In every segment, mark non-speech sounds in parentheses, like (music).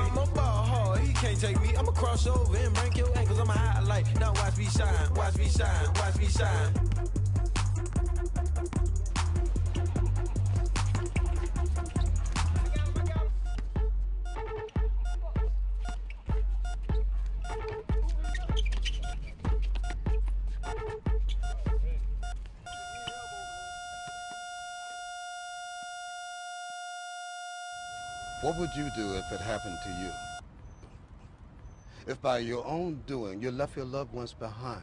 I'm a ball hard, he can't take me. I'ma cross over and break your ankles. I'm a highlight. Now watch me shine, watch me shine, watch me shine. Would you do if it happened to you? If by your own doing you left your loved ones behind,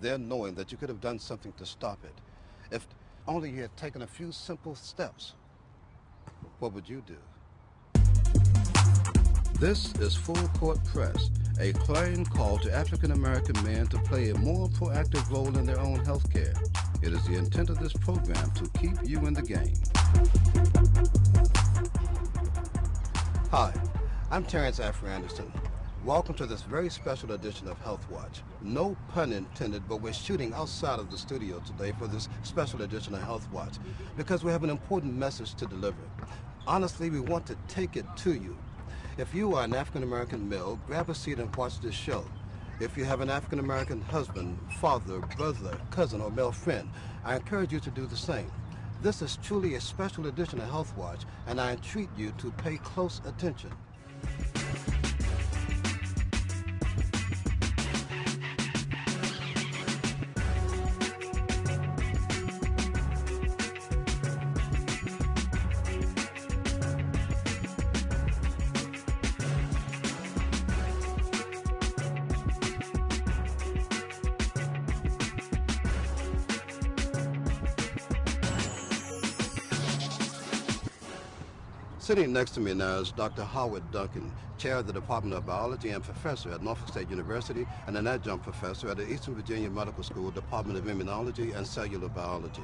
there knowing that you could have done something to stop it, if only you had taken a few simple steps, what would you do? This is Full Court Press, a clarion call to African American men to play a more proactive role in their own health care. It is the intent of this program to keep you in the game. Hi, I'm Terrence Afer Anderson. Welcome to this very special edition of Health Watch. No pun intended, but we're shooting outside of the studio today for this special edition of Health Watch because we have an important message to deliver. Honestly, we want to take it to you. If you are an African American male, grab a seat and watch this show. If you have an African American husband, father, brother, cousin, or male friend, I encourage you to do the same. This is truly a special edition of Health Watch, and I entreat you to pay close attention. Sitting next to me now is Dr. Howard Duncan, chair of the Department of Biology and professor at Norfolk State University and an adjunct professor at the Eastern Virginia Medical School Department of Immunology and Cellular Biology.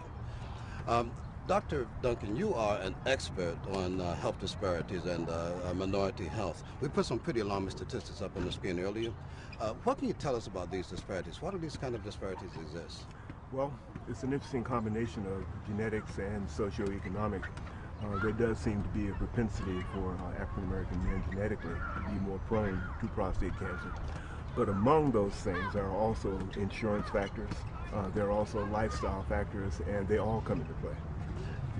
Um, Dr. Duncan, you are an expert on uh, health disparities and uh, uh, minority health. We put some pretty alarming statistics up on the screen earlier. Uh, what can you tell us about these disparities? Why do these kind of disparities exist? Well, it's an interesting combination of genetics and socioeconomic uh, there does seem to be a propensity for uh, African American men genetically to be more prone to prostate cancer. But among those things are also insurance factors, uh, there are also lifestyle factors, and they all come into play.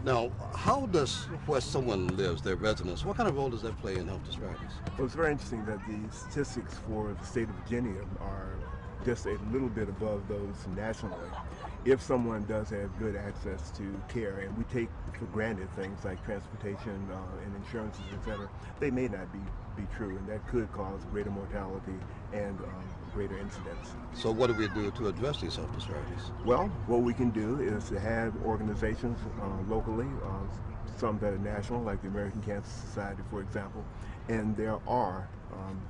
Now, how does where someone lives, their residence, what kind of role does that play in health disparities? Well, it's very interesting that the statistics for the state of Virginia are just a little bit above those nationally if someone does have good access to care, and we take for granted things like transportation uh, and insurances, etc., they may not be, be true, and that could cause greater mortality and um, greater incidence. So what do we do to address these health disparities? Well, what we can do is to have organizations uh, locally, uh, some that are national, like the American Cancer Society, for example, and there are um,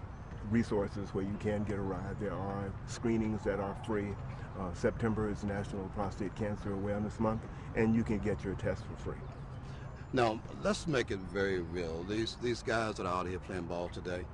resources where you can get a ride. There are screenings that are free. Uh, September is National Prostate Cancer Awareness Month, and you can get your test for free. Now, let's make it very real. These, these guys that are out here playing ball today,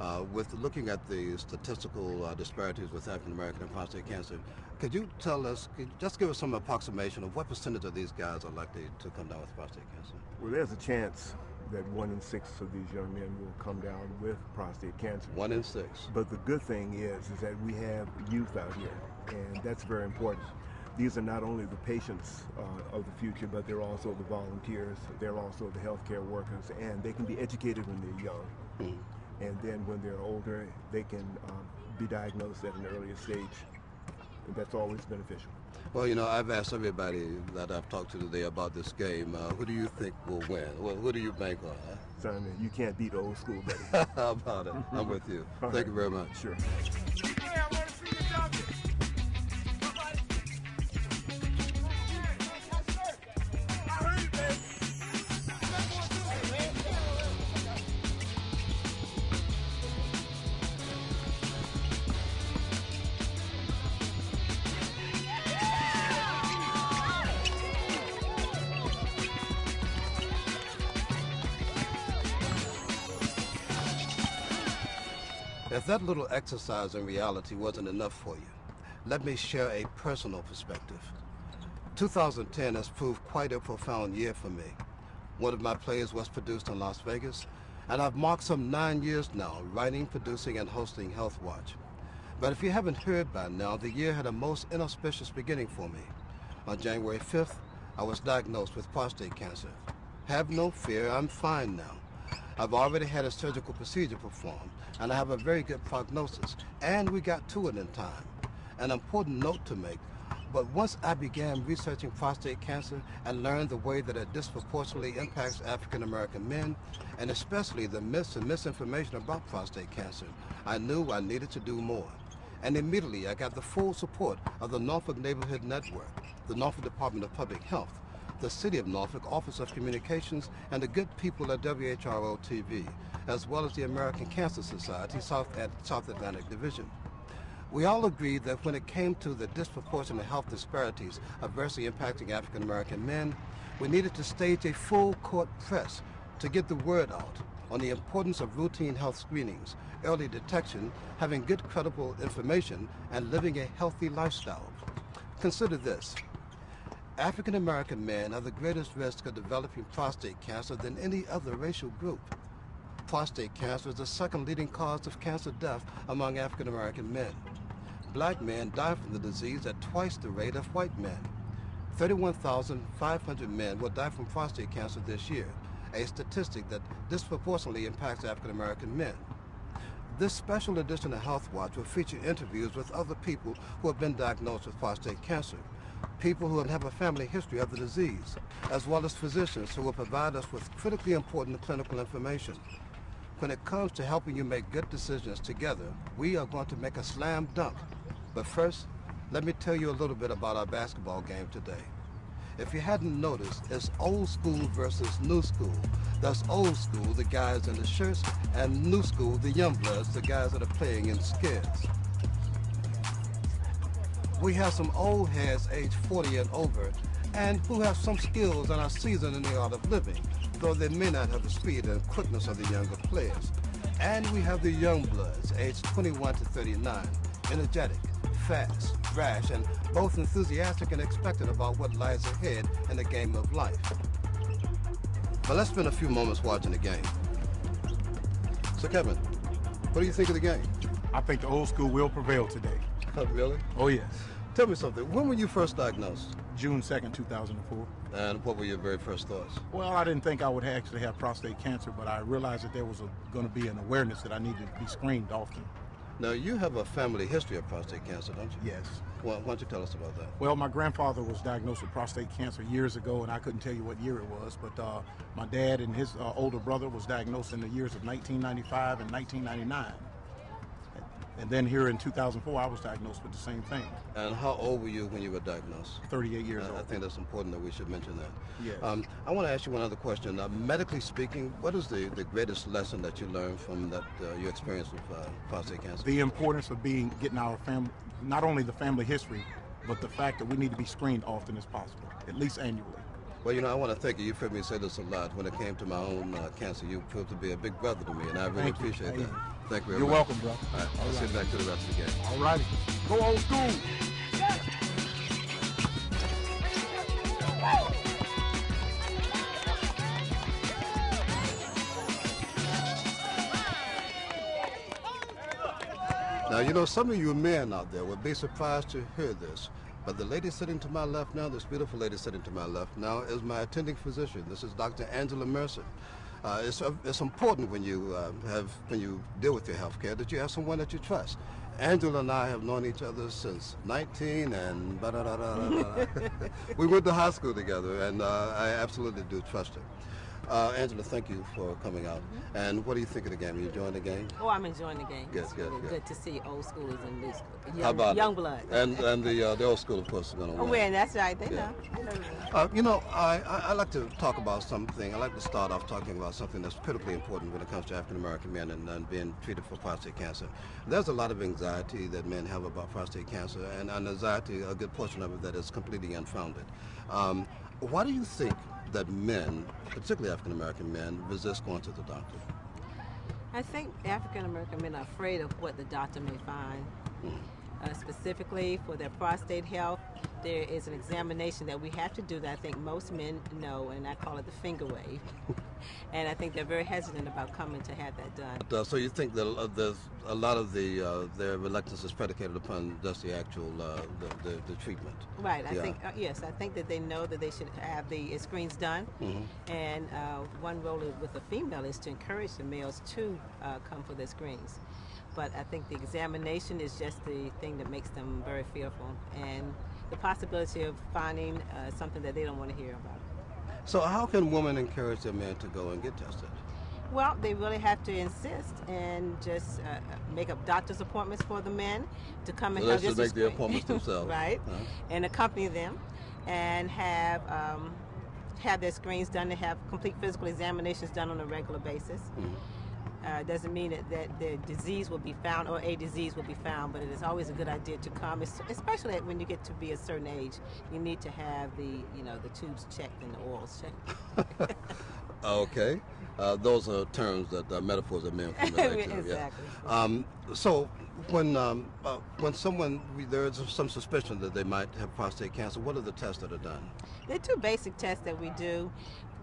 uh, with looking at the statistical uh, disparities with African American and prostate cancer, could you tell us, just give us some approximation of what percentage of these guys are likely to come down with prostate cancer? Well, there's a chance that one in six of these young men will come down with prostate cancer. One in six. But the good thing is, is that we have youth out here, and that's very important. These are not only the patients uh, of the future, but they're also the volunteers. They're also the healthcare workers, and they can be educated when they're young. Mm. And then when they're older, they can um, be diagnosed at an earlier stage. And that's always beneficial. Well, you know, I've asked everybody that I've talked to today about this game. Uh, who do you think will win? Well, who do you bank on? Huh? Simon, you can't beat old school, buddy. (laughs) How about it? I'm with you. Thank right. you very much. Sure. If that little exercise in reality wasn't enough for you, let me share a personal perspective. 2010 has proved quite a profound year for me. One of my plays was produced in Las Vegas, and I've marked some nine years now writing, producing, and hosting Health Watch. But if you haven't heard by now, the year had a most inauspicious beginning for me. On January 5th, I was diagnosed with prostate cancer. Have no fear, I'm fine now. I've already had a surgical procedure performed, and I have a very good prognosis, and we got to it in time. An important note to make, but once I began researching prostate cancer and learned the way that it disproportionately impacts African American men, and especially the myths and misinformation about prostate cancer, I knew I needed to do more. And immediately I got the full support of the Norfolk Neighborhood Network, the Norfolk Department of Public Health, the City of Norfolk Office of Communications, and the good people at WHRO TV, as well as the American Cancer Society South, South Atlantic Division. We all agreed that when it came to the disproportionate health disparities adversely impacting African American men, we needed to stage a full court press to get the word out on the importance of routine health screenings, early detection, having good credible information, and living a healthy lifestyle. Consider this. African American men are the greatest risk of developing prostate cancer than any other racial group. Prostate cancer is the second leading cause of cancer death among African American men black men die from the disease at twice the rate of white men. 31,500 men will die from prostate cancer this year, a statistic that disproportionately impacts African American men. This special edition of Health Watch will feature interviews with other people who have been diagnosed with prostate cancer, people who have a family history of the disease, as well as physicians who will provide us with critically important clinical information. When it comes to helping you make good decisions together, we are going to make a slam dunk but first, let me tell you a little bit about our basketball game today. If you hadn't noticed, it's old school versus new school. That's old school, the guys in the shirts, and new school, the young bloods, the guys that are playing in skids. We have some old heads aged 40 and over, and who have some skills and are seasoned in the art of living, though they may not have the speed and quickness of the younger players. And we have the young bloods, aged 21 to 39, energetic, fast, rash, and both enthusiastic and expectant about what lies ahead in the game of life. But let's spend a few moments watching the game. So Kevin, what do you think of the game? I think the old school will prevail today. Really? Oh, yes. Tell me something. When were you first diagnosed? June 2nd, 2004. And what were your very first thoughts? Well, I didn't think I would actually have prostate cancer, but I realized that there was going to be an awareness that I needed to be screened often. Now, you have a family history of prostate cancer, don't you? Yes. Well, why don't you tell us about that? Well, my grandfather was diagnosed with prostate cancer years ago, and I couldn't tell you what year it was, but uh, my dad and his uh, older brother was diagnosed in the years of 1995 and 1999. And then here in 2004, I was diagnosed with the same thing. And how old were you when you were diagnosed? 38 years uh, old. I think that's important that we should mention that. Yes. Um, I want to ask you one other question. Uh, medically speaking, what is the, the greatest lesson that you learned from that uh, your experience with uh, prostate cancer? The importance of being getting our family, not only the family history, but the fact that we need to be screened often as possible, at least annually. Well, you know, I want to thank you. You've heard me say this a lot. When it came to my own uh, cancer, you proved to be a big brother to me, and I really Thank appreciate you. that. Thank you very You're much. welcome, bro. All right, All let's right. get back to the rest of the game. All righty. Go old school. Now, you know, some of you men out there would be surprised to hear this, but the lady sitting to my left now, this beautiful lady sitting to my left now, is my attending physician. This is Dr. Angela Mercer. Uh, it's, uh, it's important when you uh, have when you deal with your health care that you have someone that you trust. Angela and I have known each other since 19 and (laughs) (laughs) we went to high school together, and uh, I absolutely do trust her. Uh, Angela, thank you for coming out. And what do you think of the game? Are you enjoying the game? Oh, I'm enjoying the game. It's good, really good. good. to see old schoolers and new school. Young, How about young it? blood. And and the uh, the old school, of course, is going to oh, win. that's right. They Yeah. know. Know. Uh, you know, I, I, I like to talk about something. I like to start off talking about something that's critically important when it comes to African American men and, and being treated for prostate cancer. There's a lot of anxiety that men have about prostate cancer, and an anxiety, a good portion of it, that is completely unfounded. Um, why do you think that men, particularly African American men, resist going to the doctor? I think African American men are afraid of what the doctor may find. Uh, specifically for their prostate health, there is an examination that we have to do that I think most men know, and I call it the finger wave. (laughs) and I think they're very hesitant about coming to have that done. Uh, so you think that uh, there's a lot of the uh, their reluctance is predicated upon just the actual uh, the, the, the treatment. Right. I Yeah. think uh, yes. I think that they know that they should have the screens done, Mm-hmm. and uh, one role with the female is to encourage the males to uh, come for their screens. But I think the examination is just the thing that makes them very fearful, and the possibility of finding uh, something that they don't want to hear about. So how can women encourage their men to go and get tested? Well, they really have to insist and just uh, make up doctor's appointments for the men to come and So have this make the (laughs) appointments themselves. right? Uh-huh. And accompany them, and have um, have their screens done. and have complete physical examinations done on a regular basis. Mm-hmm. Uh, doesn't mean that, that the disease will be found or a disease will be found, but it is always a good idea to come, especially when you get to be a certain age. You need to have the you know the tubes checked and the orals checked. (laughs) Okay, uh, those are terms that uh, metaphors that men can (laughs) relate to. Exactly. Yeah. Um, so when um, uh, when someone there is some suspicion that they might have prostate cancer, what are the tests that are done? There are two basic tests that we do.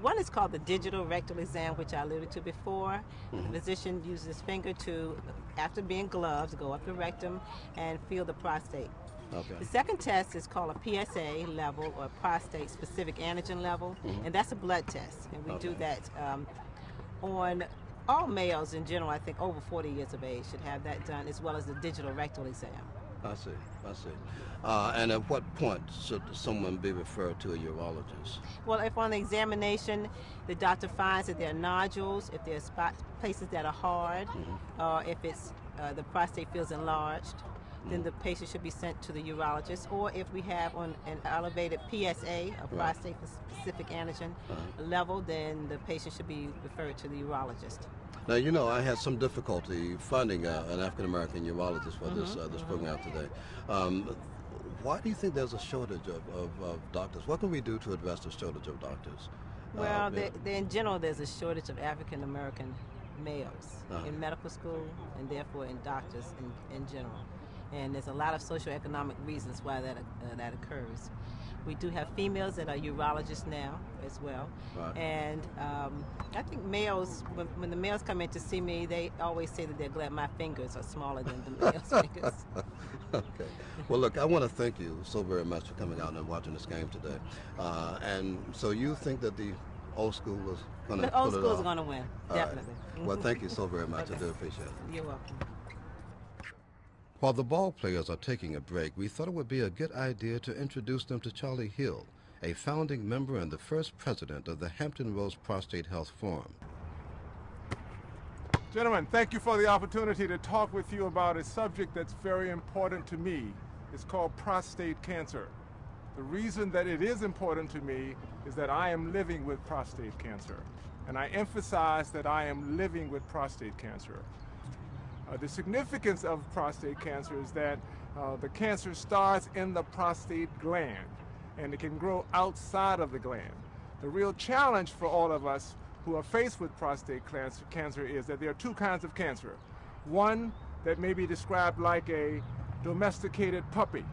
One is called the digital rectal exam, which I alluded to before. The physician uses his finger to, after being gloved, go up the rectum and feel the prostate. Okay. The second test is called a PSA level or prostate specific antigen level, and that's a blood test. And we do that um, on all males in general, I think over 40 years of age should have that done, as well as the digital rectal exam. I see. I see. Uh, and at what point should someone be referred to a urologist? Well, if on the examination the doctor finds that there are nodules, if there are spot places that are hard, or if it's uh, the prostate feels enlarged, then the patient should be sent to the urologist. Or if we have on an elevated PSA, a prostate specific antigen level, then the patient should be referred to the urologist. Now, you know, I had some difficulty finding uh, an African American urologist for this uh, this program today. Um, why do you think there's a shortage of, of, of doctors? What can we do to address the shortage of doctors? Uh, Well, there in general, there's a shortage of African American males Uh-huh. in medical school and therefore in doctors in, in general. And there's a lot of socioeconomic reasons why that, uh, that occurs. We do have females that are urologists now as well. Right. And um, I think males, when, when the males come in to see me, they always say that they're glad my fingers are smaller than the males' (laughs) fingers. okay. Well, look, I want to thank you so very much for coming out and watching this game today. Uh, and so you think that the old school is going to The old school's off? going to win, All right. definitely. Well, thank you so very much. I Okay. do appreciate it. You're welcome. While the ball players are taking a break, we thought it would be a good idea to introduce them to Charlie Hill, a founding member and the first president of the Hampton Roads Prostate Health Forum. Gentlemen, thank you for the opportunity to talk with you about a subject that's very important to me. It's called prostate cancer. The reason that it is important to me is that I am living with prostate cancer. And I emphasize that I am living with prostate cancer. Uh, the significance of prostate cancer is that uh, the cancer starts in the prostate gland and it can grow outside of the gland. The real challenge for all of us who are faced with prostate cancer, cancer is that there are two kinds of cancer. One that may be described like a domesticated puppy.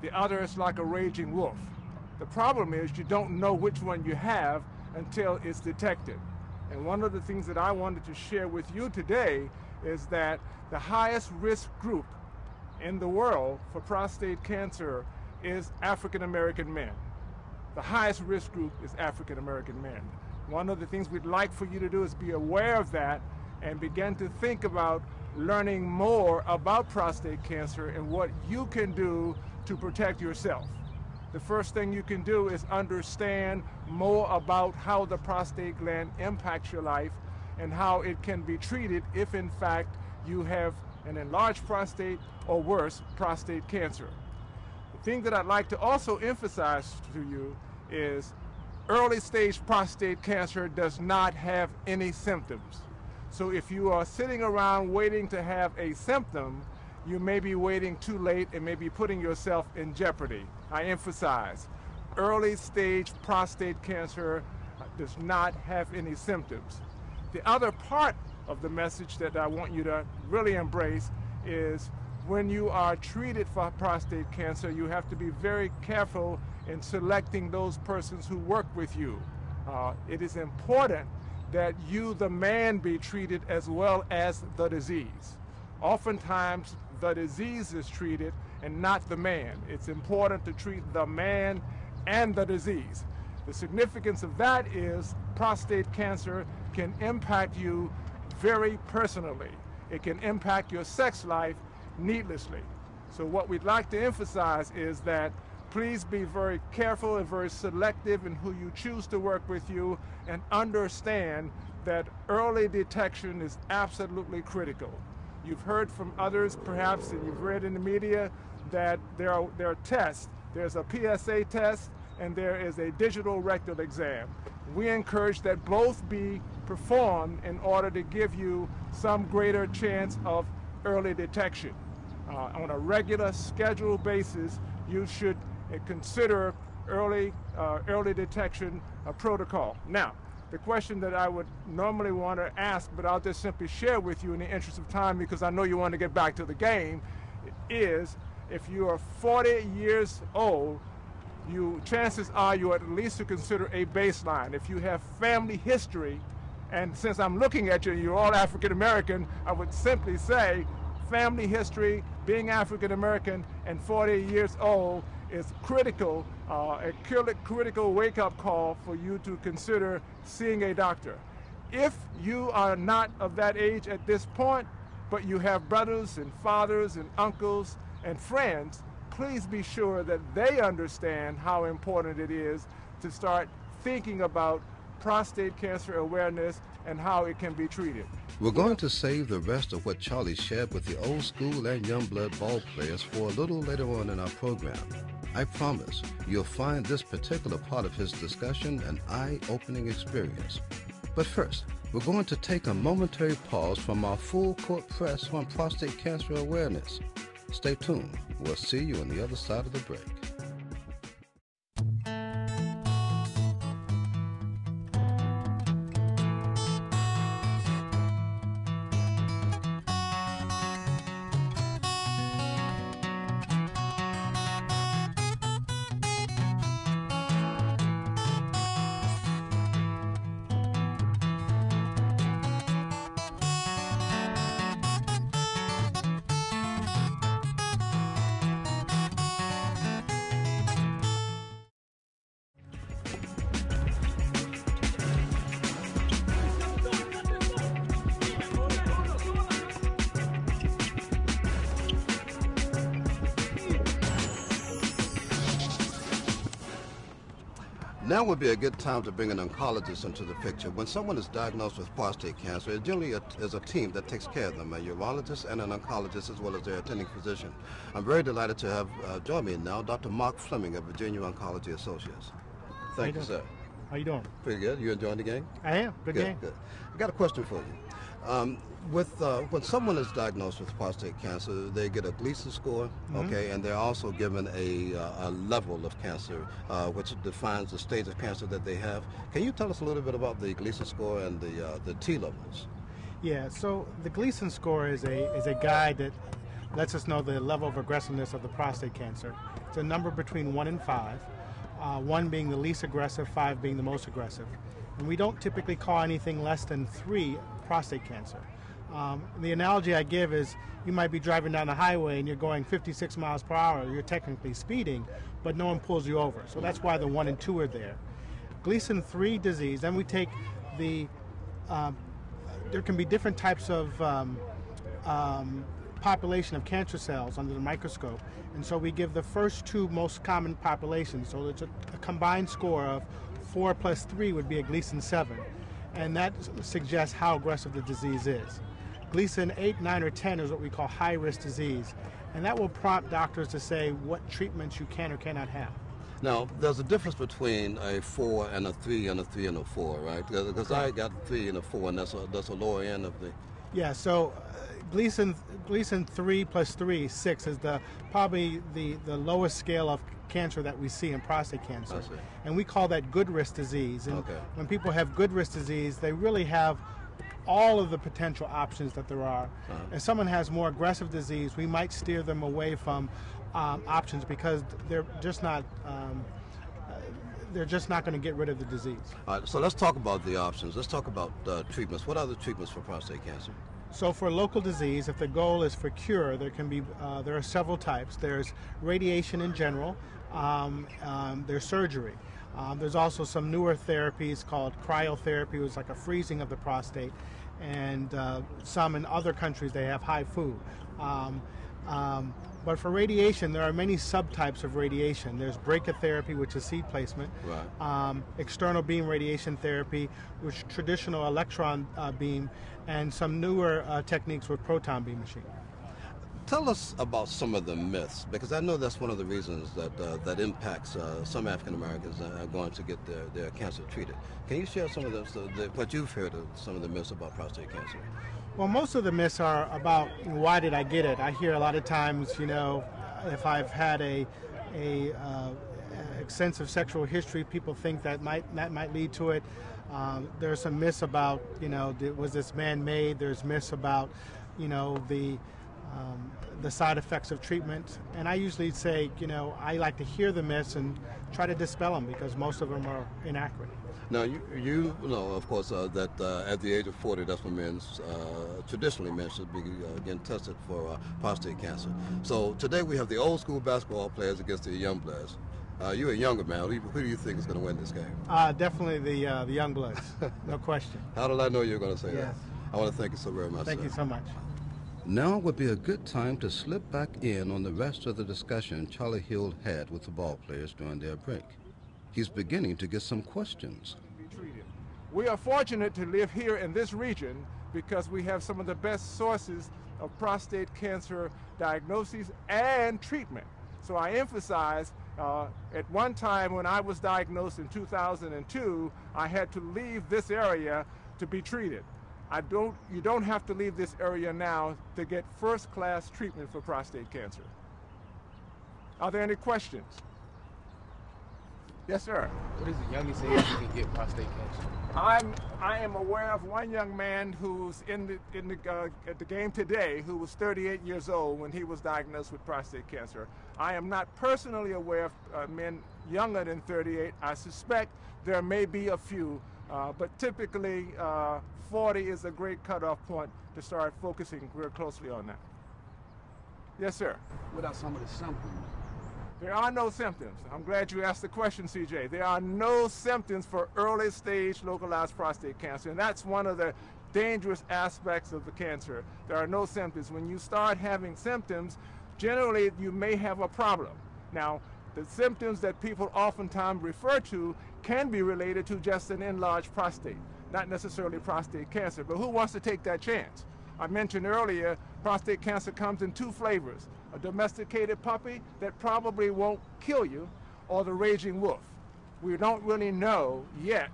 The other is like a raging wolf. The problem is you don't know which one you have until it's detected. And one of the things that I wanted to share with you today is that the highest risk group in the world for prostate cancer is African American men. The highest risk group is African American men. One of the things we'd like for you to do is be aware of that and begin to think about learning more about prostate cancer and what you can do to protect yourself. The first thing you can do is understand more about how the prostate gland impacts your life and how it can be treated if, in fact, you have an enlarged prostate or worse, prostate cancer. The thing that I'd like to also emphasize to you is early stage prostate cancer does not have any symptoms. So if you are sitting around waiting to have a symptom, you may be waiting too late and may be putting yourself in jeopardy. I emphasize, early stage prostate cancer does not have any symptoms. The other part of the message that I want you to really embrace is when you are treated for prostate cancer, you have to be very careful in selecting those persons who work with you. uh, it is important that you, the man, be treated as well as the disease. Oftentimes, the disease is treated and not the man. It's important to treat the man and the disease. The significance of that is prostate cancer can impact you very personally. It can impact your sex life needlessly. So what we'd like to emphasize is that please be very careful and very selective in who you choose to work with you and understand that early detection is absolutely critical. You've heard from others perhaps and you've read in the media that there are, there are tests. There's a PSA test and there is a digital rectal exam. We encourage that both be performed in order to give you some greater chance of early detection. Uh, on a regular scheduled basis, you should uh, consider early, uh, early detection uh, protocol. Now, the question that I would normally want to ask, but I'll just simply share with you in the interest of time because I know you want to get back to the game, is if you are 40 years old, you chances are you at least to consider a baseline. If you have family history, and since I'm looking at you, you're all African American, I would simply say family history, being African American, and 40 years old is critical, uh, a critical wake up call for you to consider seeing a doctor. If you are not of that age at this point, but you have brothers and fathers and uncles and friends, please be sure that they understand how important it is to start thinking about prostate cancer awareness and how it can be treated. We're going to save the rest of what Charlie shared with the old school and young blood ball players for a little later on in our program. I promise you'll find this particular part of his discussion an eye-opening experience. But first, we're going to take a momentary pause from our full court press on prostate cancer awareness. Stay tuned. We'll see you on the other side of the break. Now would be a good time to bring an oncologist into the picture. When someone is diagnosed with prostate cancer, it generally is a team that takes care of them, a urologist and an oncologist as well as their attending physician. I'm very delighted to have uh, join me now Dr. Mark Fleming of Virginia Oncology Associates. Thank you, you sir. How you doing? Pretty good. You enjoying the game? I am. Good, good game. Good. I got a question for you. Um, with uh, when someone is diagnosed with prostate cancer, they get a Gleason score, mm-hmm. okay, and they're also given a, uh, a level of cancer, uh, which defines the stage of cancer that they have. Can you tell us a little bit about the Gleason score and the uh, the T levels? Yeah, so the Gleason score is a is a guide that lets us know the level of aggressiveness of the prostate cancer. It's a number between one and five, uh, one being the least aggressive, five being the most aggressive. And we don't typically call anything less than three prostate cancer. Um, the analogy I give is you might be driving down the highway and you're going 56 miles per hour. You're technically speeding, but no one pulls you over. So that's why the one and two are there. Gleason 3 disease, then we take the, um, there can be different types of um, um, population of cancer cells under the microscope. And so we give the first two most common populations. So it's a, a combined score of 4 plus 3 would be a Gleason 7. And that suggests how aggressive the disease is. Gleason 8, 9, or 10 is what we call high risk disease. And that will prompt doctors to say what treatments you can or cannot have. Now, there's a difference between a 4 and a 3 and a 3 and a 4, right? Because I got 3 and a 4, and that's a, that's a lower end of the... Yeah, so uh, Gleason, Gleason 3 plus 3, 6, is the probably the, the lowest scale of cancer that we see in prostate cancer. And we call that good risk disease. And okay. when people have good risk disease, they really have all of the potential options that there are. Uh-huh. If someone has more aggressive disease, we might steer them away from um, options because they're just not. Um, they're just not going to get rid of the disease. All right, so let's talk about the options. Let's talk about uh, treatments. What are the treatments for prostate cancer? So for local disease, if the goal is for cure, there can be uh, there are several types. There's radiation in general. Um, um, there's surgery. Um, there's also some newer therapies called cryotherapy, which is like a freezing of the prostate, and uh, some in other countries they have HIFU. Um, um, but for radiation, there are many subtypes of radiation. There's brachytherapy, which is seed placement, Right. um, external beam radiation therapy, which traditional electron uh, beam, and some newer uh, techniques with proton beam machine. Tell us about some of the myths, because I know that's one of the reasons that uh, that impacts uh, some African Americans uh, are going to get their, their cancer treated. Can you share some of those, uh, the, what you've heard of some of the myths about prostate cancer? Well, most of the myths are about why did I get it. I hear a lot of times, you know, if I've had a a uh, extensive sexual history, people think that might that might lead to it. Um, there's some myths about, you know, was this man-made? There's myths about, you know, the um, the side effects of treatment. And I usually say, you know, I like to hear the myths and try to dispel them because most of them are inaccurate. Now, you, you know, of course, uh, that uh, at the age of 40, that's when men, uh, traditionally men should be uh, getting tested for uh, prostate cancer. So today we have the old school basketball players against the young players. Uh, you're a younger man. Who, do you- who do you think is going to win this game? Uh, definitely the uh, the young bloods, no (laughs) question. How did I know you were going to say that? Yes. I want to thank you so very much. Thank sir. you so much. Now would be a good time to slip back in on the rest of the discussion Charlie Hill had with the ball players during their break. He's beginning to get some questions. We are fortunate to live here in this region because we have some of the best sources of prostate cancer diagnosis and treatment. So I emphasize, uh, at one time when I was diagnosed in 2002, I had to leave this area to be treated. I don't, you don't have to leave this area now to get first-class treatment for prostate cancer. Are there any questions? Yes, sir. What is the youngest age you can get prostate cancer? I'm I am aware of one young man who's in the in the uh, at the game today who was 38 years old when he was diagnosed with prostate cancer. I am not personally aware of uh, men younger than 38. I suspect there may be a few, uh, but typically uh, 40 is a great cutoff point to start focusing real closely on that. Yes, sir. What are some of the symptoms? There are no symptoms. I'm glad you asked the question, CJ. There are no symptoms for early stage localized prostate cancer, and that's one of the dangerous aspects of the cancer. There are no symptoms. When you start having symptoms, generally you may have a problem. Now, the symptoms that people oftentimes refer to can be related to just an enlarged prostate, not necessarily prostate cancer. But who wants to take that chance? I mentioned earlier, prostate cancer comes in two flavors a domesticated puppy that probably won't kill you, or the raging wolf. We don't really know yet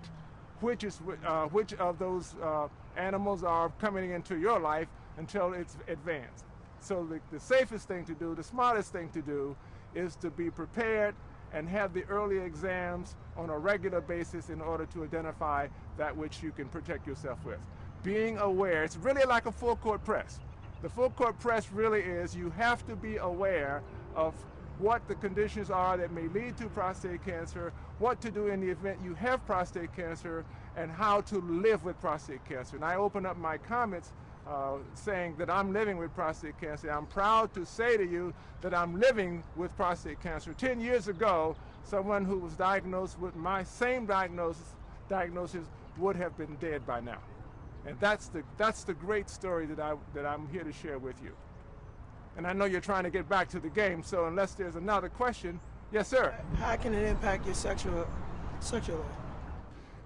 which, is, uh, which of those uh, animals are coming into your life until it's advanced. So, the, the safest thing to do, the smartest thing to do, is to be prepared and have the early exams on a regular basis in order to identify that which you can protect yourself with. Being aware, it's really like a full court press. The full court press really is you have to be aware of what the conditions are that may lead to prostate cancer, what to do in the event you have prostate cancer, and how to live with prostate cancer. And I open up my comments uh, saying that I'm living with prostate cancer. I'm proud to say to you that I'm living with prostate cancer. Ten years ago, someone who was diagnosed with my same diagnosis, diagnosis would have been dead by now. And that's the, that's the great story that, I, that I'm here to share with you. And I know you're trying to get back to the game, so unless there's another question, yes, sir. How can it impact your sexual sexual life?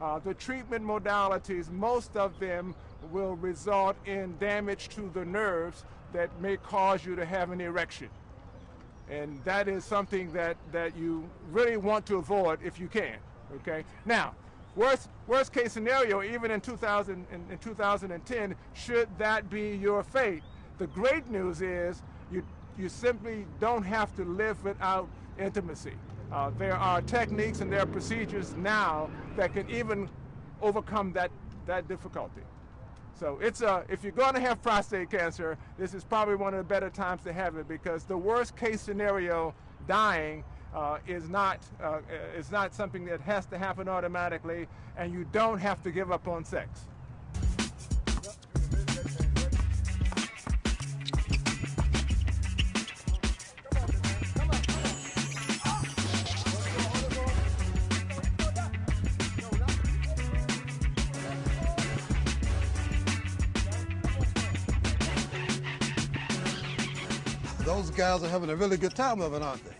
Uh, the treatment modalities, most of them will result in damage to the nerves that may cause you to have an erection. And that is something that, that you really want to avoid if you can. Okay? Now, worst, worst case scenario, even in, 2000, in, in 2010, should that be your fate, the great news is you, you simply don't have to live without intimacy. Uh, there are techniques and there are procedures now that can even overcome that, that difficulty. So it's a, if you're going to have prostate cancer, this is probably one of the better times to have it because the worst case scenario, dying, uh, is not uh, is not something that has to happen automatically, and you don't have to give up on sex. Guys are having a really good time of it, aren't they?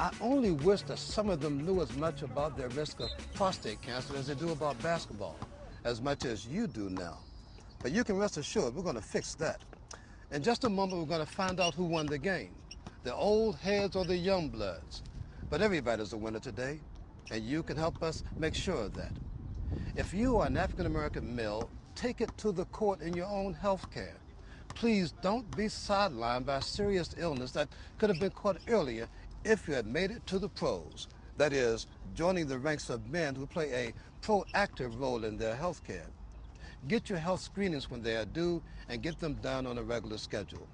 I only wish that some of them knew as much about their risk of prostate cancer as they do about basketball, as much as you do now. But you can rest assured we're going to fix that. In just a moment, we're going to find out who won the game, the old heads or the young bloods. But everybody's a winner today, and you can help us make sure of that. If you are an African American male, take it to the court in your own health care. Please don't be sidelined by serious illness that could have been caught earlier if you had made it to the pros. That is, joining the ranks of men who play a proactive role in their health care. Get your health screenings when they are due and get them done on a regular schedule.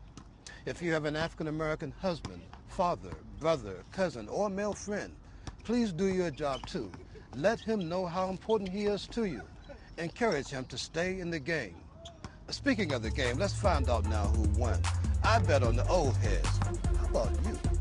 If you have an African American husband, father, brother, cousin, or male friend, please do your job too. Let him know how important he is to you. Encourage him to stay in the game. Speaking of the game, let's find out now who won. I bet on the old heads. How about you?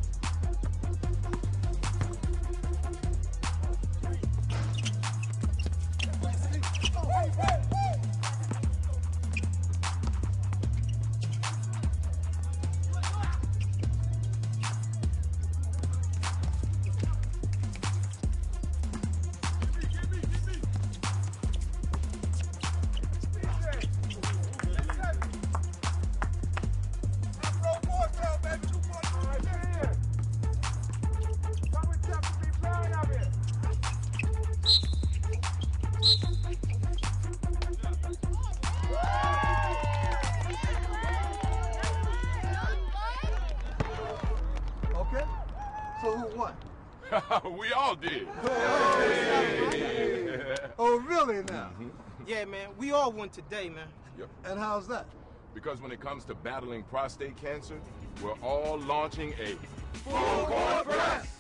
We all did. (laughs) Oh, really now? Mm-hmm. Yeah, man, we all won today, man. Yep. And how's that? Because when it comes to battling prostate cancer, we're all launching a Full court press.